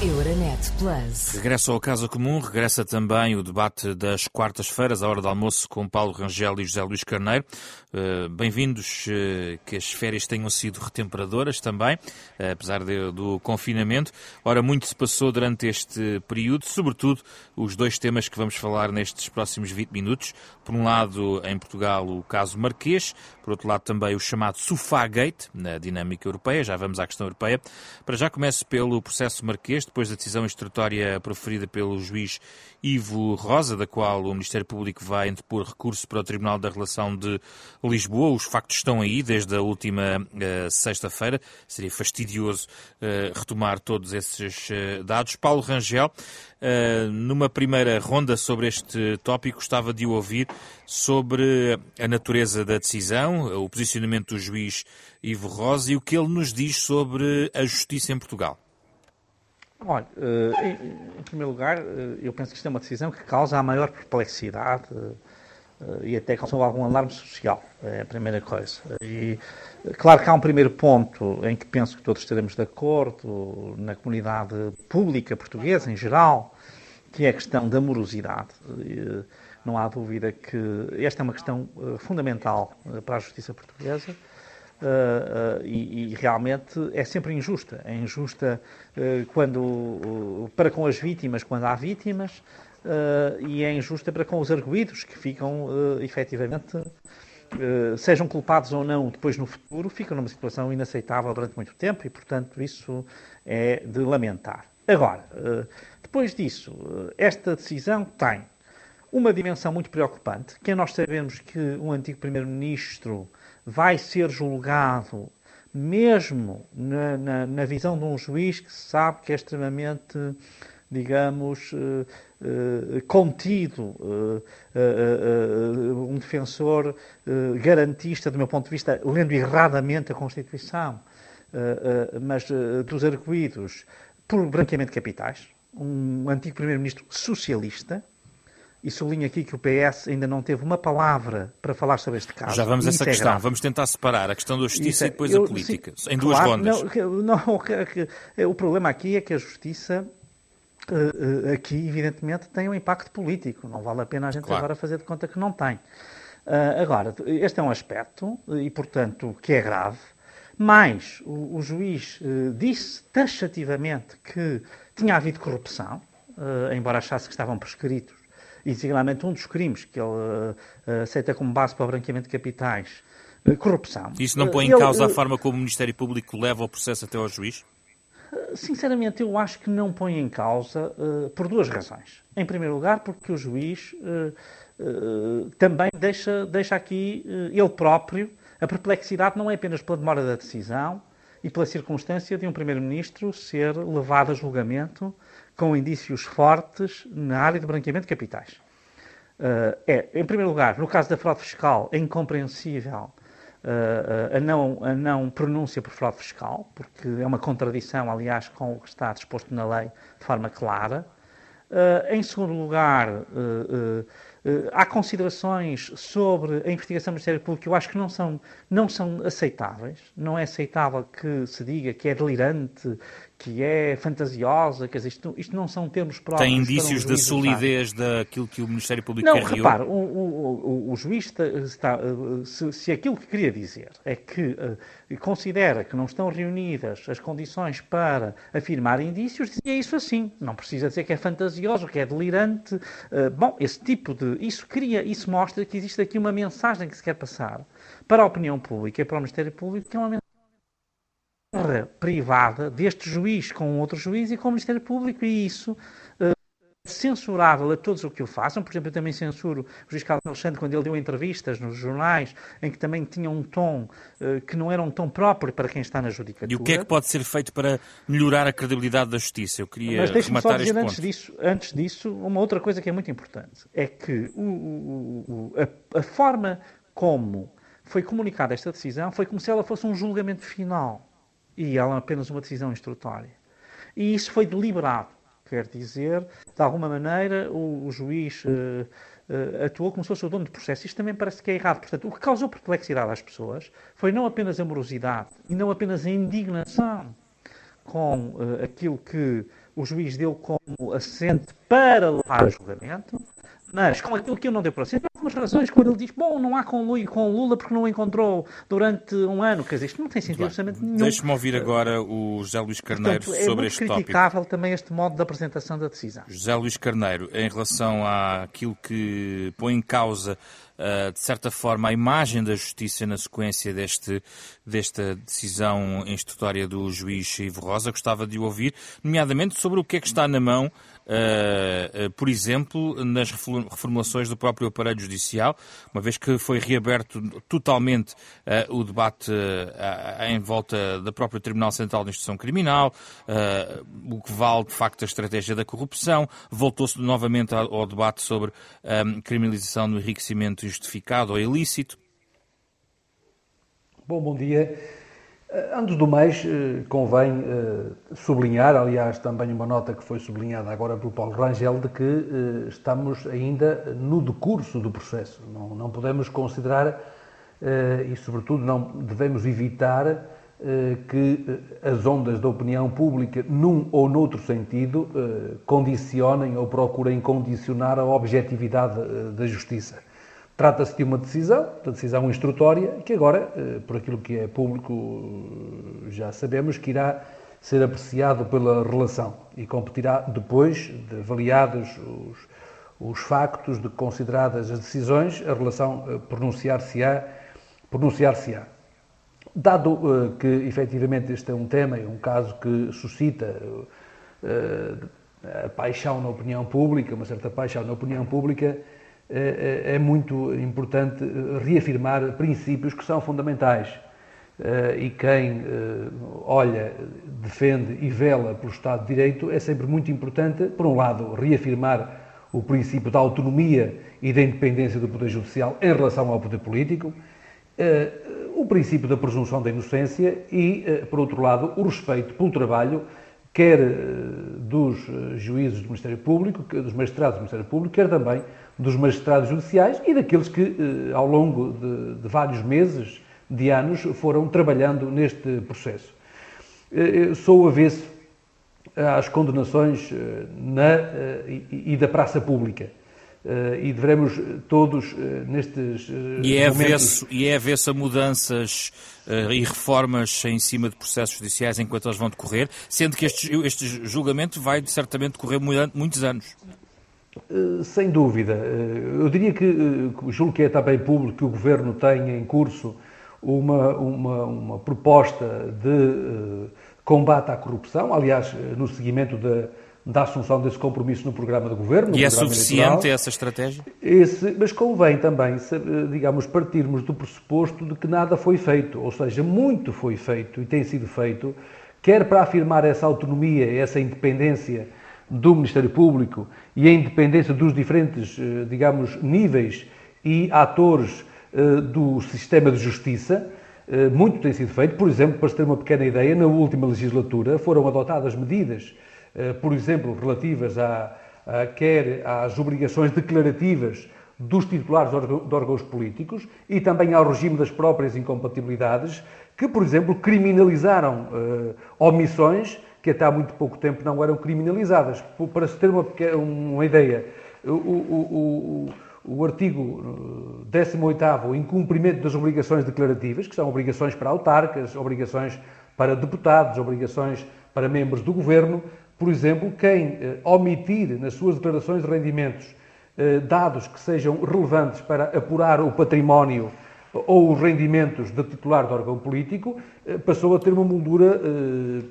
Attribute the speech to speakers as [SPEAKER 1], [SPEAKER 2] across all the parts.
[SPEAKER 1] Euronet Plus.
[SPEAKER 2] Regressa ao Casa Comum, regressa também o debate das quartas-feiras, à hora do almoço, com Paulo Rangel e José Luís Carneiro. Uh, Bem-vindos, uh, que as férias tenham sido retemperadoras também, uh, apesar de, do confinamento. Ora, muito se passou durante este período, sobretudo os dois temas que vamos falar nestes próximos 20 minutos. Por um lado, em Portugal, o caso Marquês, por outro lado, também o chamado Sofagate, na dinâmica europeia. Já vamos à questão europeia. Para já começo pelo processo Marquês depois da decisão instrutória proferida pelo juiz Ivo Rosa, da qual o Ministério Público vai interpor recurso para o Tribunal da Relação de Lisboa. Os factos estão aí desde a última uh, sexta-feira. Seria fastidioso uh, retomar todos esses uh, dados. Paulo Rangel, numa primeira ronda sobre este tópico, gostava de ouvir sobre a natureza da decisão, o posicionamento do juiz Ivo Rosa e o que ele nos diz sobre a justiça em Portugal.
[SPEAKER 3] Olha, eh, em primeiro lugar, eh, eu penso que isto é uma decisão que causa a maior perplexidade eh, e até causou algum alarme social, é a primeira coisa. E claro que há um primeiro ponto em que penso que todos estaremos de acordo, na comunidade pública portuguesa em geral, que é a questão da morosidade. Não há dúvida que esta é uma questão fundamental para a justiça portuguesa Uh, uh, e, e, realmente é sempre injusta. É injusta uh, quando, para com as vítimas, quando há vítimas, e é injusta para com os arguídos, que ficam efetivamente, sejam culpados ou não depois no futuro, ficam numa situação inaceitável durante muito tempo e, portanto, isso é de lamentar. Agora, depois disso, esta decisão tem uma dimensão muito preocupante, que é nós sabemos que um antigo primeiro-ministro vai ser julgado, mesmo na, na, na, visão de um juiz que sabe que é extremamente, digamos, uh, uh, contido, uh, um defensor garantista, do meu ponto de vista, lendo erradamente a Constituição, mas dos arguídos por branqueamento de capitais, um antigo primeiro-ministro socialista, e sublinho aqui que o PS ainda não teve uma palavra para falar sobre este caso.
[SPEAKER 2] Já vamos a essa é questão. É vamos tentar separar a questão da justiça é, e depois eu, a política, sim, em duas claro, rondas.
[SPEAKER 3] Não, não, o problema aqui é que a justiça uh, uh, aqui, evidentemente, tem um impacto político. Não vale a pena a gente claro. agora fazer de conta que não tem. Uh, agora, este é um aspecto, e portanto, que é grave, mas o, o juiz disse taxativamente que tinha havido corrupção, embora achasse que estavam prescritos e designadamente um dos crimes que ele uh, aceita como base para o branqueamento de capitais, uh, corrupção.
[SPEAKER 2] Isso não põe em causa a forma como o Ministério Público leva o processo até ao juiz?
[SPEAKER 3] Sinceramente, eu acho que não põe em causa uh, por duas razões. Em primeiro lugar, porque o juiz também deixa, deixa aqui ele próprio. A perplexidade não é apenas pela demora da decisão e pela circunstância de um Primeiro-Ministro ser levado a julgamento com indícios fortes na área de branqueamento de capitais. Uh, é, em primeiro lugar, no caso da fraude fiscal, é incompreensível uh, a, não, a não pronúncia por fraude fiscal, porque é uma contradição, aliás, com o que está disposto na lei de forma clara. Uh, em segundo lugar, há considerações sobre a investigação do Ministério Público que eu acho que não são, não são aceitáveis. Não é aceitável que se diga que é delirante, que é fantasiosa, quer dizer, isto, isto não são termos próprios.
[SPEAKER 2] Tem indícios da solidez daquilo que o Ministério Público
[SPEAKER 3] não,
[SPEAKER 2] carregou?
[SPEAKER 3] repare, o, o, o, o juiz está, está se, se, aquilo que queria dizer é que uh, considera que não estão reunidas as condições para afirmar indícios, dizia isso assim. Não precisa dizer que é fantasioso, que é delirante. Uh, bom, esse tipo de... Isso cria, isso mostra que existe aqui uma mensagem que se quer passar para a opinião pública e para o Ministério Público, que é uma mensagem privada deste juiz com outro juiz e com o Ministério Público, e isso uh, censurável a todos o que o façam. Por exemplo, eu também censuro o juiz Carlos Alexandre quando ele deu entrevistas nos jornais em que também tinha um tom uh, que não era um tom próprio para quem está na judicatura.
[SPEAKER 2] E o que é que pode ser feito para melhorar a credibilidade da justiça? Eu queria Mas deixe-me só dizer
[SPEAKER 3] antes disso, antes disso, uma outra coisa que é muito importante é que o, o, o, a, a forma como foi comunicada esta decisão foi como se ela fosse um julgamento final e ela é apenas uma decisão instrutória. E isso foi deliberado, quer dizer, de alguma maneira o, o juiz uh, uh, atuou como se fosse o dono do processo. Isto também parece que é errado. Portanto, o que causou perplexidade às pessoas foi não apenas a morosidade e não apenas a indignação com uh, aquilo que o juiz deu como assente para levar a julgamento, mas com aquilo que eu não deu para por algumas razões, quando ele diz, bom, não há com Lula, com Lula porque não o encontrou durante um ano, quer dizer, isto não tem sentido absolutamente nenhum.
[SPEAKER 2] Deixe-me ouvir agora o José Luís Carneiro Portanto, sobre este tópico.
[SPEAKER 3] É criticável também este modo de apresentação da decisão.
[SPEAKER 2] José Luís Carneiro, em relação àquilo que põe em causa Uh, de certa forma, a imagem da justiça na sequência deste, desta decisão instrutória do juiz Ivo Rosa. Gostava de o ouvir, nomeadamente sobre o que é que está na mão Uh, por exemplo, nas reformulações do próprio aparelho judicial, uma vez que foi reaberto totalmente uh, o debate em volta da própria Tribunal Central de Instrução Criminal, o que vale de facto a estratégia da corrupção, voltou-se novamente ao, debate sobre um, criminalização do enriquecimento injustificado ou ilícito.
[SPEAKER 1] Bom, bom dia. Eh, antes do mais, eh, convém eh, sublinhar, aliás, também uma nota que foi sublinhada agora pelo Paulo Rangel, de que estamos ainda no decurso do processo. Não, não podemos considerar, e sobretudo não devemos evitar, que as ondas da opinião pública, num ou noutro sentido, condicionem ou procurem condicionar a objetividade da justiça. Trata-se de uma decisão, da decisão instrutória, que agora, eh, por aquilo que é público, já sabemos que irá ser apreciado pela relação e competirá depois de avaliados os, os factos, de consideradas as decisões, a relação eh, pronunciar-se-á. Pronunciar-se-á. Dado que efetivamente este é um tema, é um caso que suscita a paixão na opinião pública, uma certa paixão na opinião pública, é, é, é muito importante eh, reafirmar princípios que são fundamentais. Eh, e quem eh, olha, defende e vela pelo Estado de Direito é sempre muito importante, por um lado, reafirmar o princípio da autonomia e da independência do Poder Judicial em relação ao Poder Político, o princípio da presunção da inocência e, por outro lado, o respeito pelo trabalho, quer dos juízes do Ministério Público, dos magistrados do Ministério Público, quer também dos magistrados judiciais e daqueles que, eh, ao longo de, de vários meses, de anos, foram trabalhando neste processo. Eh, sou avesso às condenações eh, na, e, da praça pública. E devemos todos, nestes
[SPEAKER 2] e é momentos... Avesso, e é avesso a mudanças e reformas em cima de processos judiciais enquanto eles vão decorrer, sendo que este, este julgamento vai certamente decorrer muitos anos.
[SPEAKER 1] Eh, sem dúvida. Eh, eu diria que, eh, julgo que é também público que o Governo tem em curso uma, uma, uma proposta de combate à corrupção, aliás, no seguimento da, da assunção desse compromisso no programa do Governo.
[SPEAKER 2] E é suficiente eleitoral. essa estratégia?
[SPEAKER 1] Esse, mas convém também, digamos, partirmos do pressuposto de que nada foi feito, ou seja, muito foi feito e tem sido feito, quer para afirmar essa autonomia, essa independência do Ministério Público e a independência dos diferentes, eh, digamos, níveis e atores eh, do sistema de justiça, eh, muito tem sido feito. Por exemplo, para se ter uma pequena ideia, na última legislatura foram adotadas medidas, por exemplo, relativas a, a quer às obrigações declarativas dos titulares de órgãos políticos e também ao regime das próprias incompatibilidades, que, por exemplo, criminalizaram uh, omissões que até há muito pouco tempo não eram criminalizadas. Para se ter uma, uma ideia, o, o, o, o artigo 18 o incumprimento das obrigações declarativas, que são obrigações para autarcas, obrigações para deputados, obrigações para membros do governo, por exemplo, quem eh, omitir nas suas declarações de rendimentos eh, dados que sejam relevantes para apurar o património ou os rendimentos de titular de órgão político, eh, passou a ter uma moldura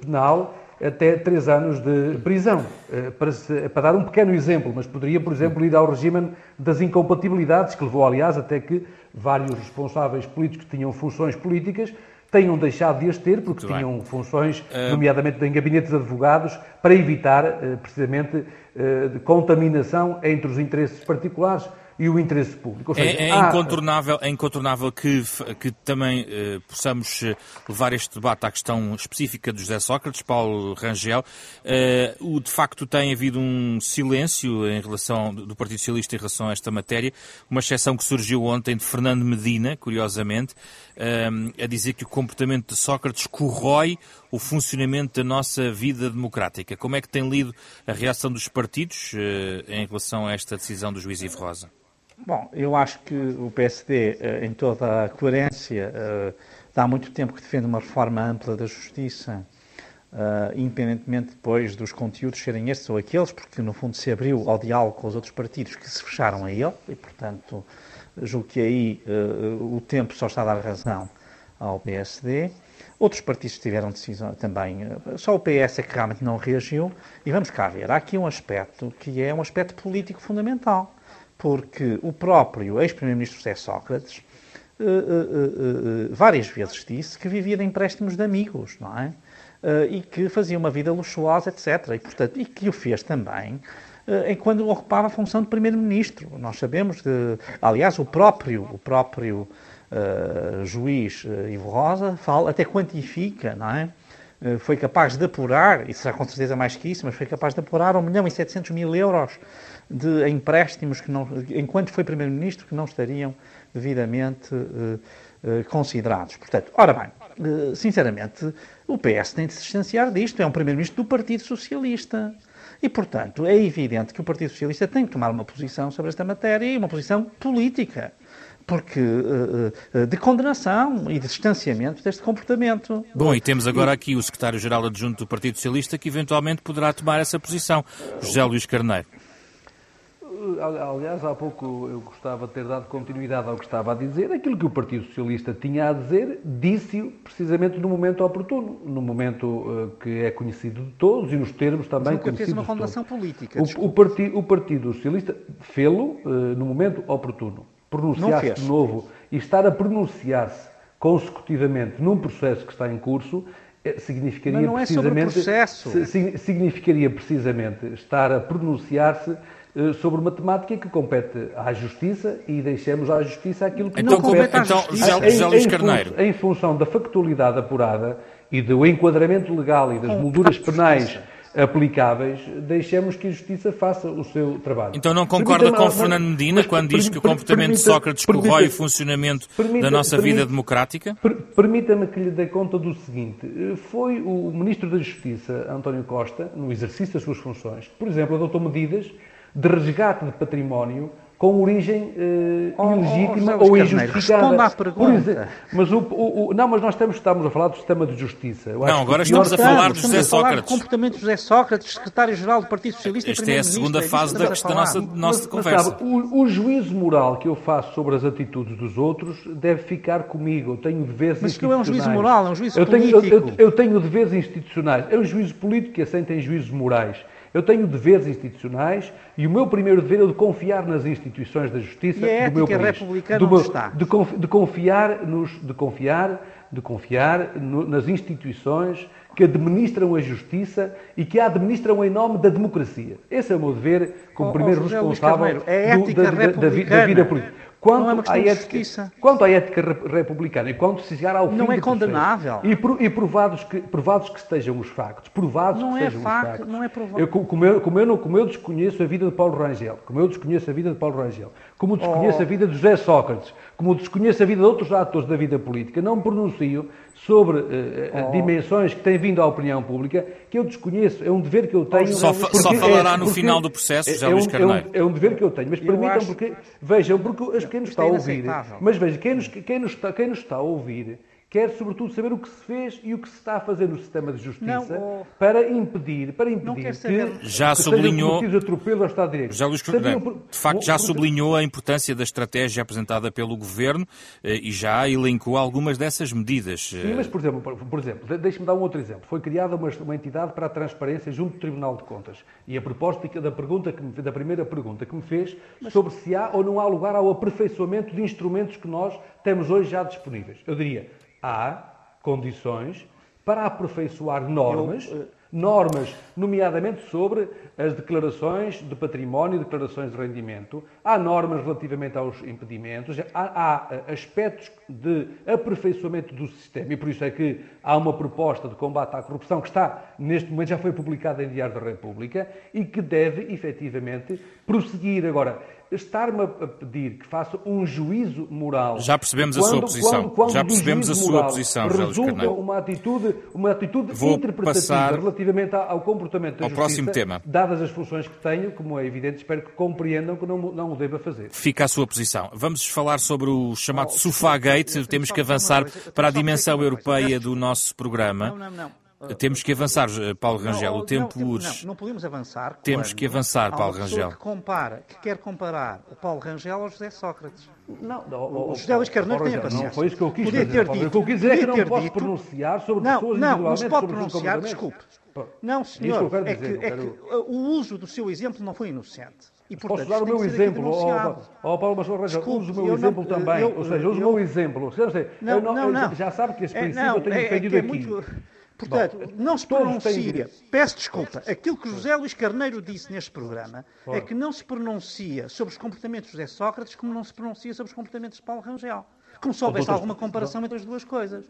[SPEAKER 1] penal até três anos de prisão. Eh, para, se, para, dar um pequeno exemplo, mas poderia, por exemplo, ir ao regime das incompatibilidades, que levou, aliás, até que vários responsáveis políticos que tinham funções políticas tenham deixado de as ter, porque Muito tinham bem. funções, uh... nomeadamente em gabinetes de advogados, para evitar, eh, precisamente, de contaminação entre os interesses particulares e o interesse público.
[SPEAKER 2] Seja, é, é, há... incontornável, é incontornável que, que também eh, possamos eh, levar este debate à questão específica de José Sócrates, Paulo Rangel. Eh, o, de facto, tem havido um silêncio em relação do Partido Socialista em relação a esta matéria, uma exceção que surgiu ontem de Fernando Medina, curiosamente, eh, a dizer que o comportamento de Sócrates corrói o funcionamento da nossa vida democrática. Como é que tem lido a reação dos partidos eh, em relação a esta decisão do juiz Ivo Rosa?
[SPEAKER 3] Bom, eu acho que o PSD, eh, em toda a coerência, eh, há muito tempo que defende uma reforma ampla da justiça, eh, independentemente depois dos conteúdos serem estes ou aqueles, porque no fundo se abriu ao diálogo com os outros partidos que se fecharam a ele, e portanto julgo que aí o tempo só está a dar razão ao PSD. Outros partidos tiveram decisão também, só o PS é que realmente não reagiu. E vamos cá ver, há aqui um aspecto que é um aspecto político fundamental porque o próprio ex-primeiro-ministro José Sócrates uh, uh, uh, várias vezes disse que vivia de empréstimos de amigos, não é? Eh, e que fazia uma vida luxuosa, etc. E, portanto, e que o fez também enquanto ocupava a função de primeiro-ministro. Nós sabemos, de, aliás, o próprio, o próprio juiz Ivo Rosa fala, até quantifica, não é? foi capaz de apurar, e será com certeza mais que isso, mas foi capaz de apurar 1 milhão e 700 mil euros de empréstimos que não, enquanto foi Primeiro-Ministro, que não estariam devidamente uh, uh, considerados. Portanto, ora bem, uh, sinceramente, o PS tem de se distanciar disto. É um Primeiro-Ministro do Partido Socialista. E, portanto, é evidente que o Partido Socialista tem que tomar uma posição sobre esta matéria e uma posição política. Porque de condenação e de distanciamento deste comportamento.
[SPEAKER 2] Bom, e temos agora aqui o secretário-geral adjunto do Partido Socialista que eventualmente poderá tomar essa posição, José Luís Carneiro.
[SPEAKER 1] Aliás, há pouco eu gostava de ter dado continuidade ao que estava a dizer. Aquilo que o Partido Socialista tinha a dizer, disse-o precisamente no momento oportuno, no momento uh, que é conhecido de todos e nos termos também Nunca conhecidos fez
[SPEAKER 3] uma condenação política.
[SPEAKER 1] O, o, parti, o, Partido Socialista fê-lo uh, no momento oportuno. Pronunciar-se de novo e estar a pronunciar-se consecutivamente num processo que está em curso eh, significaria
[SPEAKER 3] Mas não é
[SPEAKER 1] precisamente
[SPEAKER 3] sobre o processo.
[SPEAKER 1] significaria precisamente estar a pronunciar-se eh, sobre uma temática que compete à Justiça e deixemos à Justiça aquilo que
[SPEAKER 2] então,
[SPEAKER 1] não compete
[SPEAKER 2] à então, Justiça. Então, José Luís Carneiro.
[SPEAKER 1] Em, função da factualidade apurada e do enquadramento legal e das molduras penais aplicáveis, deixemos que a Justiça faça o seu trabalho.
[SPEAKER 2] Então não concorda com Fernando Medina quando diz que o comportamento de Sócrates corrói o funcionamento da nossa vida democrática?
[SPEAKER 1] Permita-me que lhe dê conta do seguinte. Foi o Ministro da Justiça, António Costa, no exercício das suas funções, que, por exemplo, adotou medidas de resgate de património com origem uh, oh, ilegítima oh, ou injustificada.
[SPEAKER 3] Responda à pergunta.
[SPEAKER 1] Exemplo, mas o, o, o, não, mas nós estamos, estamos a falar do sistema de justiça.
[SPEAKER 2] Eu não, agora estamos a falar de José Sócrates.
[SPEAKER 3] Do comportamento de José Sócrates, secretário-geral do Partido Socialista.
[SPEAKER 2] Esta é a segunda fase da, da nossa, nossa mas, conversa.
[SPEAKER 1] Mas, sabe, o, o, juízo moral que eu faço sobre as atitudes dos outros deve ficar comigo. Eu tenho deveres
[SPEAKER 3] mas
[SPEAKER 1] institucionais. Mas
[SPEAKER 3] não é um juízo moral, é um juízo
[SPEAKER 1] eu
[SPEAKER 3] político.
[SPEAKER 1] Tenho, eu, eu, eu tenho deveres institucionais. É um juízo político que assentem juízos morais. Eu tenho deveres institucionais e o meu primeiro dever é de confiar nas instituições da justiça
[SPEAKER 3] e a
[SPEAKER 1] do meu
[SPEAKER 3] país.
[SPEAKER 1] republicana
[SPEAKER 3] do meu, está?
[SPEAKER 1] De, de, confiar nos, de confiar, de confiar no, nas instituições que administram a justiça e que a administram em nome da democracia. Esse é o meu dever como oh, primeiro oh, responsável
[SPEAKER 3] é do, da, da, da,
[SPEAKER 1] da vida política.
[SPEAKER 3] Quanto não é à ética,
[SPEAKER 1] justiça. Quanto à ética republicana, e quanto se chegar ao fim
[SPEAKER 3] Não é condenável.
[SPEAKER 1] E, e, provados, que, provados que estejam os factos, provados
[SPEAKER 3] não
[SPEAKER 1] que
[SPEAKER 3] é
[SPEAKER 1] estejam
[SPEAKER 3] fac,
[SPEAKER 1] os factos.
[SPEAKER 3] Não é provável.
[SPEAKER 1] Eu, como, eu, como, eu, como eu desconheço a vida de Paulo Rangel, como eu desconheço a vida de Paulo Rangel, como eu desconheço oh. a vida de José Sócrates, como desconheço a vida de outros atores da vida política, não me pronuncio sobre uh, oh. dimensões que têm vindo à opinião pública que eu desconheço. É um dever que eu tenho.
[SPEAKER 2] Só, só falará é, no final do processo, José é, Luís Carneiro.
[SPEAKER 1] É um, é um, dever que eu tenho. Mas permitam, porque, vejam, porque quem nos está a ouvir. Mas vejam, quem nos, quem, nos está, quem nos está a ouvir quer sobretudo saber o que se fez e o que se está a fazer no sistema de justiça não, oh, para impedir, para impedir
[SPEAKER 2] que, já que sublinhou
[SPEAKER 1] atropelo ao Estado de Direito.
[SPEAKER 2] Já Luís de facto já sublinhou a importância da estratégia apresentada pelo Governo eh, e já elencou algumas dessas medidas.
[SPEAKER 1] Sim, mas por exemplo, por exemplo deixe-me dar um outro exemplo. Foi criada uma, uma, entidade para a transparência junto do Tribunal de Contas e a propósito da, pergunta que me, da primeira pergunta que me fez mas... sobre se há ou não há lugar ao aperfeiçoamento de instrumentos que nós temos hoje já disponíveis. Eu diria, há condições para aperfeiçoar normas, eu, uh, normas, nomeadamente sobre as declarações de património e declarações de rendimento, há normas relativamente aos impedimentos, há, há, eh, aspectos de aperfeiçoamento do sistema e por isso é que há uma proposta de combate à corrupção que está, neste momento, já foi publicada em Diário da República e que deve, efetivamente, prosseguir. Agora, estar-me a pedir que faça um juízo moral.
[SPEAKER 2] Já percebemos quando, a sua posição. Quando, quando Já percebemos a sua posição,
[SPEAKER 1] resulta uma atitude, uma atitude
[SPEAKER 2] Vou
[SPEAKER 1] interpretativa relativamente ao comportamento da
[SPEAKER 2] ao
[SPEAKER 1] justiça,
[SPEAKER 2] próximo tema.
[SPEAKER 1] dadas as funções que tenho, como é evidente, espero que compreendam que não, não o deva fazer.
[SPEAKER 2] Fica a sua posição. Vamos falar sobre o chamado oh, Sofagate. Temos que avançar para a dimensão europeia do nosso programa.
[SPEAKER 3] Não, não, não.
[SPEAKER 2] Temos que avançar, eh, Paulo Rangel. Não, o tempo
[SPEAKER 3] não,
[SPEAKER 2] urge.
[SPEAKER 3] Não, não podemos avançar.
[SPEAKER 2] Temos que avançar, Paulo Rangel.
[SPEAKER 3] Que compara, que quer comparar o Paulo Rangel ao José Sócrates.
[SPEAKER 1] Não,
[SPEAKER 3] não o José Luís Carneiro tem a paciência.
[SPEAKER 1] Não foi isso que eu quis podia dizer. Ter dito, o que eu quis dizer é que não posso dito, pronunciar sobre
[SPEAKER 3] não,
[SPEAKER 1] pessoas
[SPEAKER 3] não, não se pode pronunciar, desculpe. Não, senhor, é, que, é que o uso do seu exemplo não foi inocente.
[SPEAKER 1] E, portanto, Posso dar o meu exemplo? Ó oh, Paulo Machado Rangel, uso o meu exemplo não, também. Eu, ou seja, uso o meu exemplo. Não, não, não, já sabe que esse princípio é, não, eu tenho defendido é, é, aqui. Muito...
[SPEAKER 3] Portanto, Bom, não se pronuncia, peço desculpa, aquilo que José Luís Carneiro disse neste programa é que não se pronuncia sobre os comportamentos de José Sócrates como não se pronuncia sobre os comportamentos de Paulo Rangel como se houvesse alguma comparação entre as duas coisas.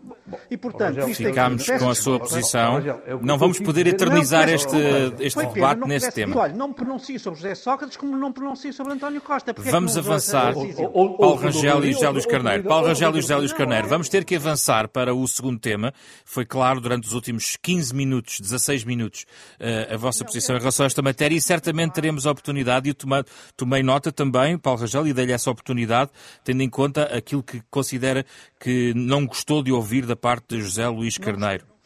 [SPEAKER 3] E, portanto,
[SPEAKER 2] ficamos com a sua posição. Não vamos poder eternizar este, este debate nesse tema.
[SPEAKER 3] Olha, não me pronuncio sobre José Sócrates como não pronuncio sobre António Costa.
[SPEAKER 2] Vamos avançar. Paulo Rangel e José Luís Carneiro. Paulo Rangel e José Luís Carneiro. Vamos ter que avançar para o segundo tema. Foi claro durante os últimos 15 minutos, 16 minutos, eh, a vossa posição em relação a esta matéria e certamente teremos a oportunidade, e eu tomei nota também, Paulo Rangel, e dei-lhe essa oportunidade, tendo em conta aquilo que considera que não gostou de ouvir da parte de José Luís Carneiro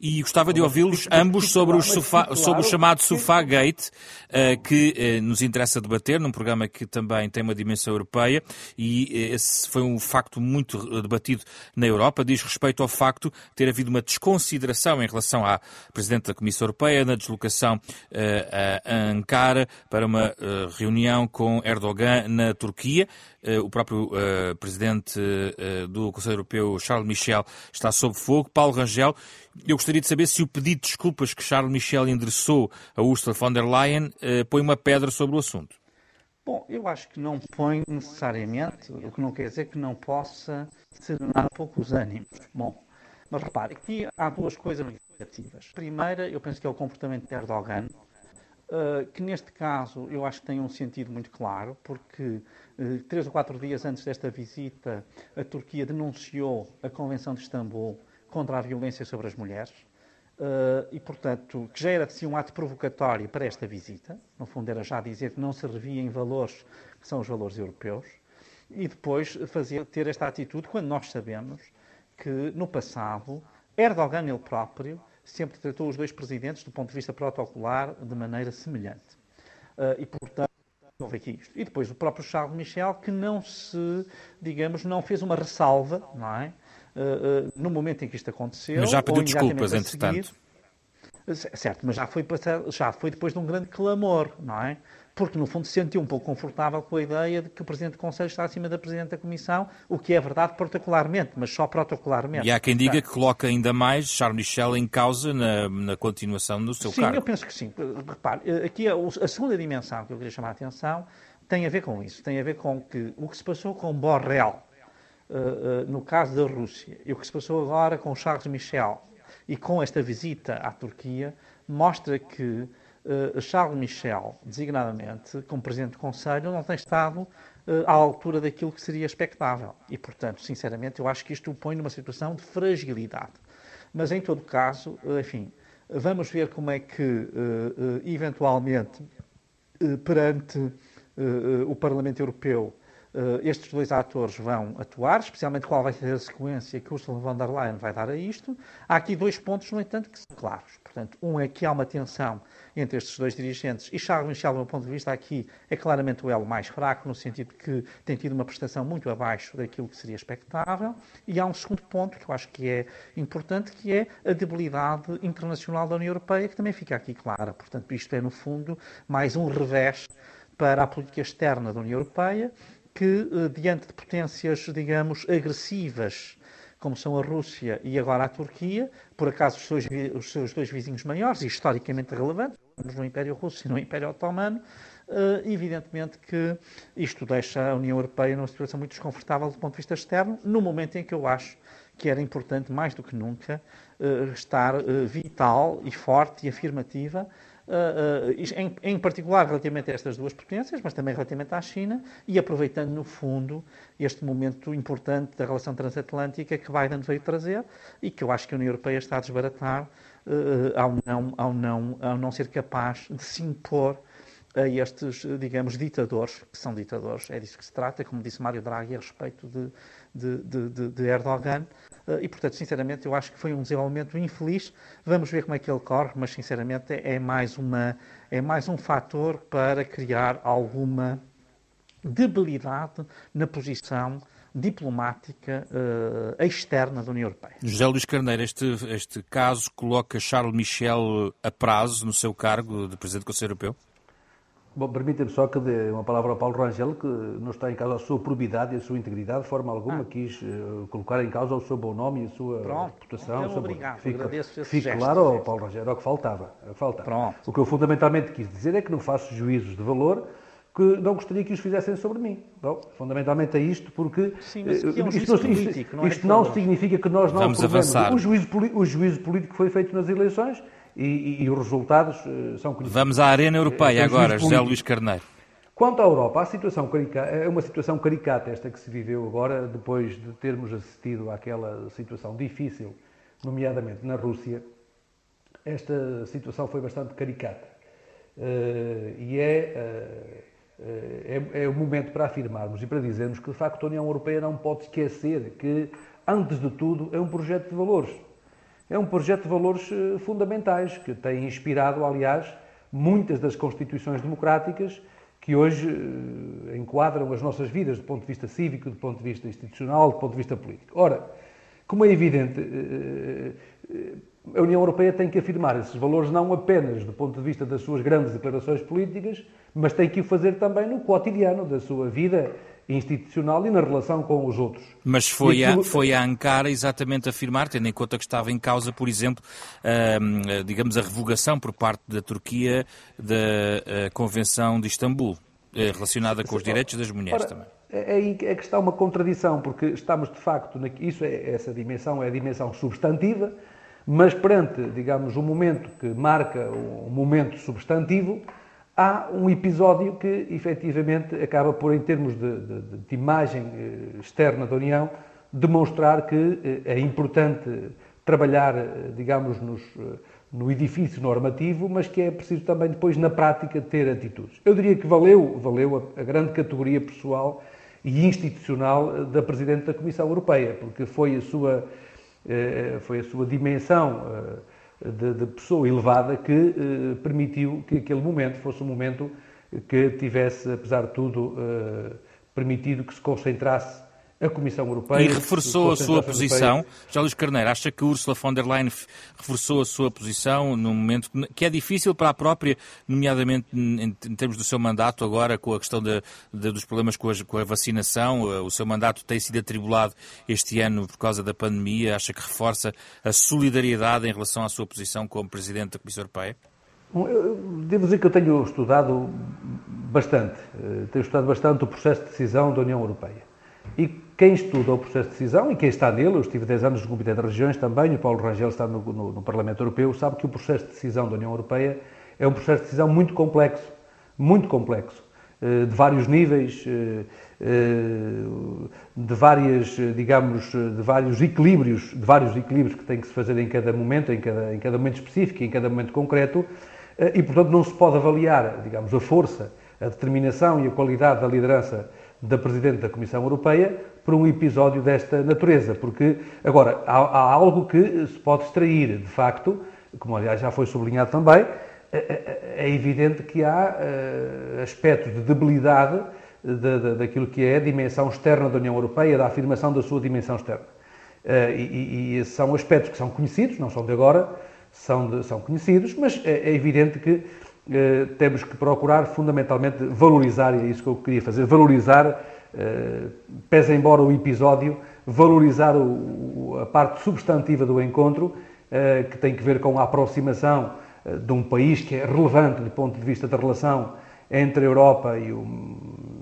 [SPEAKER 2] e gostava de ouvi-los ambos sobre, os sofá, sobre o chamado Sofá Gate, eh, que eh, nos interessa debater, num programa que também tem uma dimensão europeia, e eh, esse foi um facto muito debatido na Europa, diz respeito ao facto de ter havido uma desconsideração em relação à Presidente da Comissão Europeia na deslocação a Ankara para uma reunião com Erdogan na Turquia. O próprio Presidente do Conselho Europeu, Charles Michel, está sob fogo. Paulo Rangel eu gostaria de saber se o pedido de desculpas que Charles Michel endereçou a Ursula von der Leyen eh, põe uma pedra sobre o assunto.
[SPEAKER 3] Bom, eu acho que não põe necessariamente, o que não quer dizer que não possa serenar os ânimos. Bom, mas repare, aqui há duas coisas negativas. Primeira, eu penso que é o comportamento de Erdogan, uh, que neste caso eu acho que tem um sentido muito claro, porque uh, três ou quatro dias antes desta visita, a Turquia denunciou a Convenção de Istambul contra a violência sobre as mulheres uh, e, portanto, que já era assim um ato provocatório para esta visita. No fundo, era já dizer que não se revia em valores que são os valores europeus e depois fazer, ter esta atitude quando nós sabemos que, no passado, Erdogan ele próprio sempre tratou os dois presidentes, do ponto de vista protocolar, de maneira semelhante. Uh, e, portanto, houve aqui isto. E depois o próprio Charles Michel, que não se, digamos, não fez uma ressalva, não é? Uh, no momento em que isto aconteceu.
[SPEAKER 2] Mas já pediu desculpas, entretanto.
[SPEAKER 3] Certo, mas já foi, já foi depois de um grande clamor, não é? Porque, no fundo, se sentiu um pouco confortável com a ideia de que o Presidente do Conselho está acima da Presidente da Comissão, o que é verdade protocolarmente, mas só protocolarmente.
[SPEAKER 2] E há quem diga que coloca ainda mais Charles Michel em causa na, na continuação do seu
[SPEAKER 3] sim,
[SPEAKER 2] cargo.
[SPEAKER 3] Sim, eu penso que sim. Repare, aqui a, a, segunda dimensão que eu queria chamar a atenção tem a ver com isso. Tem a ver com que o que se passou com Borrell no caso da Rússia e o que se passou agora com Charles Michel e com esta visita à Turquia mostra que uh, Charles Michel, designadamente, como Presidente do Conselho, não tem estado à altura daquilo que seria expectável. E, portanto, sinceramente, eu acho que isto o põe numa situação de fragilidade. Mas, em todo caso, enfim, vamos ver como é que, eventualmente, perante o Parlamento Europeu, estes dois atores vão atuar, especialmente qual vai ser a sequência que Ursula von der Leyen vai dar a isto. Há aqui dois pontos, no entanto, que são claros. Portanto, um é que há uma tensão entre estes dois dirigentes e Charles Michel, do meu ponto de vista, aqui é claramente o elo mais fraco, no sentido que tem tido uma prestação muito abaixo daquilo que seria expectável. E há um segundo ponto que eu acho que é importante, que é a debilidade internacional da União Europeia, que também fica aqui clara. Portanto, isto é, no fundo, mais um revés para a política externa da União Europeia que, eh, diante de potências, digamos, agressivas, como são a Rússia e agora a Turquia, por acaso os seus, os seus dois vizinhos maiores, historicamente relevantes, no Império Russo e no Império Otomano, Uh, evidentemente que isto deixa a União Europeia numa situação muito desconfortável do ponto de vista externo, no momento em que eu acho que era importante, mais do que nunca, uh, estar vital e forte e afirmativa em, em, particular relativamente a estas duas potências, mas também relativamente à China, e aproveitando, no fundo, este momento importante da relação transatlântica que Biden veio trazer e que eu acho que a União Europeia está a desbaratar uh, ao, não, ao, não, ao não ser capaz de se impor a estes, digamos, ditadores, que são ditadores, é disso que se trata, como disse Mário Draghi a respeito de, de, de, de Erdogan, eh, e, portanto, sinceramente, eu acho que foi um desenvolvimento infeliz. Vamos ver como é que ele corre, mas, sinceramente, é mais, uma, é mais um fator para criar alguma debilidade na posição diplomática uh, externa da União Europeia.
[SPEAKER 2] José Luís Carneiro, este, este caso coloca Charles Michel a prazo no seu cargo de Presidente do Conselho Europeu?
[SPEAKER 1] Bom, permita-me só que dê uma palavra ao Paulo Rangel, que não está em causa a sua probidade e a sua integridade, de forma alguma ah. quis uh, colocar em causa o seu bom nome e a sua
[SPEAKER 3] Pronto.
[SPEAKER 1] reputação.
[SPEAKER 3] Então, obrigado,
[SPEAKER 1] fica,
[SPEAKER 3] agradeço
[SPEAKER 1] esse Fique claro, ao Paulo Rangel, era o que faltava. É o, que faltava.
[SPEAKER 3] Pronto.
[SPEAKER 1] o que eu fundamentalmente quis dizer é que não faço juízos de valor que não gostaria que os fizessem sobre mim. Bom, fundamentalmente é isto, porque
[SPEAKER 3] Sim, mas é um isto, político, não, é
[SPEAKER 1] isto não significa que nós não
[SPEAKER 2] Vamos avançar.
[SPEAKER 1] O juízo, o juízo político foi feito nas eleições e, e, os resultados uh, são conhecidos.
[SPEAKER 2] Vamos à Arena Europeia é, agora, José Luís Carneiro.
[SPEAKER 1] Quanto à Europa, a situação é uma situação caricata esta que se viveu agora, depois de termos assistido àquela situação difícil, nomeadamente na Rússia. Esta situação foi bastante caricata. Uh, e é, é, é o momento para afirmarmos e para dizermos que, de facto, a União Europeia não pode esquecer que, antes de tudo, é um projeto de valores. É um projeto de valores fundamentais que tem inspirado, aliás, muitas das constituições democráticas que hoje eh, enquadram as nossas vidas do ponto de vista cívico, do ponto de vista institucional, do ponto de vista político. Ora, como é evidente, eh, eh, a União Europeia tem que afirmar esses valores não apenas do ponto de vista das suas grandes declarações políticas, mas tem que o fazer também no cotidiano da sua vida institucional e na relação com os outros.
[SPEAKER 2] Mas foi, aquilo... a, foi a Ankara exatamente afirmar, tendo em conta que estava em causa, por exemplo, uh, digamos, a revogação por parte da Turquia da uh, Convenção de Istambul, uh, relacionada com os direitos das mulheres
[SPEAKER 1] Ora,
[SPEAKER 2] também.
[SPEAKER 1] É aí é que está uma contradição, porque estamos de facto, na, isso é, essa dimensão é a dimensão substantiva, mas perante, digamos, um momento que marca um momento substantivo, há um episódio que, efetivamente, acaba por, em termos de, de, de imagem eh, externa da União, demonstrar que eh, é importante trabalhar, eh, digamos, nos, no edifício normativo, mas que é preciso também depois, na prática, ter atitudes. Eu diria que valeu, valeu a, a grande categoria pessoal e institucional da Presidente da Comissão Europeia, porque foi a sua, foi a sua dimensão de, de pessoa elevada que eh, permitiu que aquele momento fosse um momento que tivesse, apesar de tudo, eh, permitido que se concentrasse a Comissão Europeia.
[SPEAKER 2] E reforçou a sua posição. Já Luís Carneiro, acha que Ursula von der Leyen reforçou a sua posição num momento que é difícil para a própria, nomeadamente em, termos do seu mandato, agora com a questão de, de, dos problemas com a, com a, vacinação? O seu mandato tem sido atribulado este ano por causa da pandemia. Acha que reforça a solidariedade em relação à sua posição como Presidente da Comissão Europeia?
[SPEAKER 1] Eu devo dizer que eu tenho estudado bastante, eh, tenho estudado bastante o processo de decisão da União Europeia. E quem estuda o processo de decisão e quem está nele, eu estive 10 anos no Comitê de Regiões também, o Paulo Rangel está no, no, no, Parlamento Europeu, sabe que o processo de decisão da União Europeia é um processo de decisão muito complexo, muito complexo, eh, de vários níveis, eh, eh, de várias, digamos, de vários equilíbrios, de vários equilíbrios que tem que se fazer em cada momento, em cada, em cada momento específico, em cada momento concreto, e portanto não se pode avaliar, digamos, a força, a determinação e a qualidade da liderança da Presidente da Comissão Europeia por um episódio desta natureza, porque, agora, há, há algo que se pode extrair, de facto, como aliás já foi sublinhado também, é, é, é evidente que há uh, aspectos de debilidade de, de, daquilo que é a dimensão externa da União Europeia, da afirmação da sua dimensão externa. Uh, e, e, são aspectos que são conhecidos, não são de agora, são, de, são conhecidos, mas é, é evidente que eh, temos que procurar fundamentalmente valorizar, e é isso que eu queria fazer, valorizar, eh, pese embora o episódio, valorizar a parte substantiva do encontro, que tem que ver com a aproximação de um país que é relevante do ponto de vista da relação entre a Europa e, o,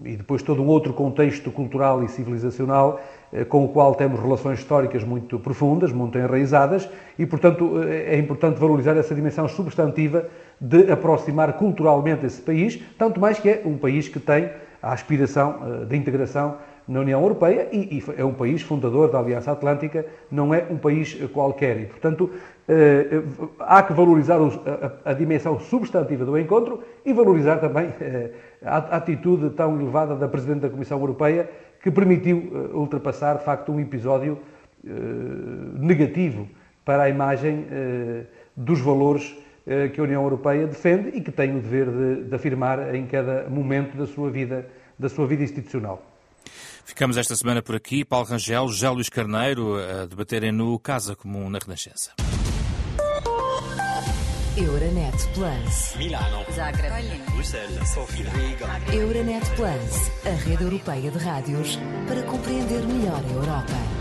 [SPEAKER 1] e depois todo um outro contexto cultural e civilizacional eh, com o qual temos relações históricas muito profundas, muito enraizadas, e, portanto, eh, é importante valorizar essa dimensão substantiva de aproximar culturalmente esse país, tanto mais que é um país que tem a aspiração eh, de integração na União Europeia e, é um país fundador da Aliança Atlântica, não é um país qualquer. E, portanto, há que valorizar a, dimensão substantiva do encontro e valorizar também a atitude tão elevada da Presidente da Comissão Europeia que permitiu ultrapassar, de facto, um episódio negativo para a imagem dos valores que a União Europeia defende e que tem o dever de, de, afirmar em cada momento da sua vida, da sua vida institucional.
[SPEAKER 2] Ficamos esta semana por aqui. Paulo Rangel, José Luís Carneiro a debaterem no Casa Comum na Renascença.
[SPEAKER 4] Euronet Plus.
[SPEAKER 5] Milano. Zagreb. Bruxelas. Sofia. Riga.
[SPEAKER 4] Euronet Plus, a rede europeia de rádios para compreender melhor a Europa.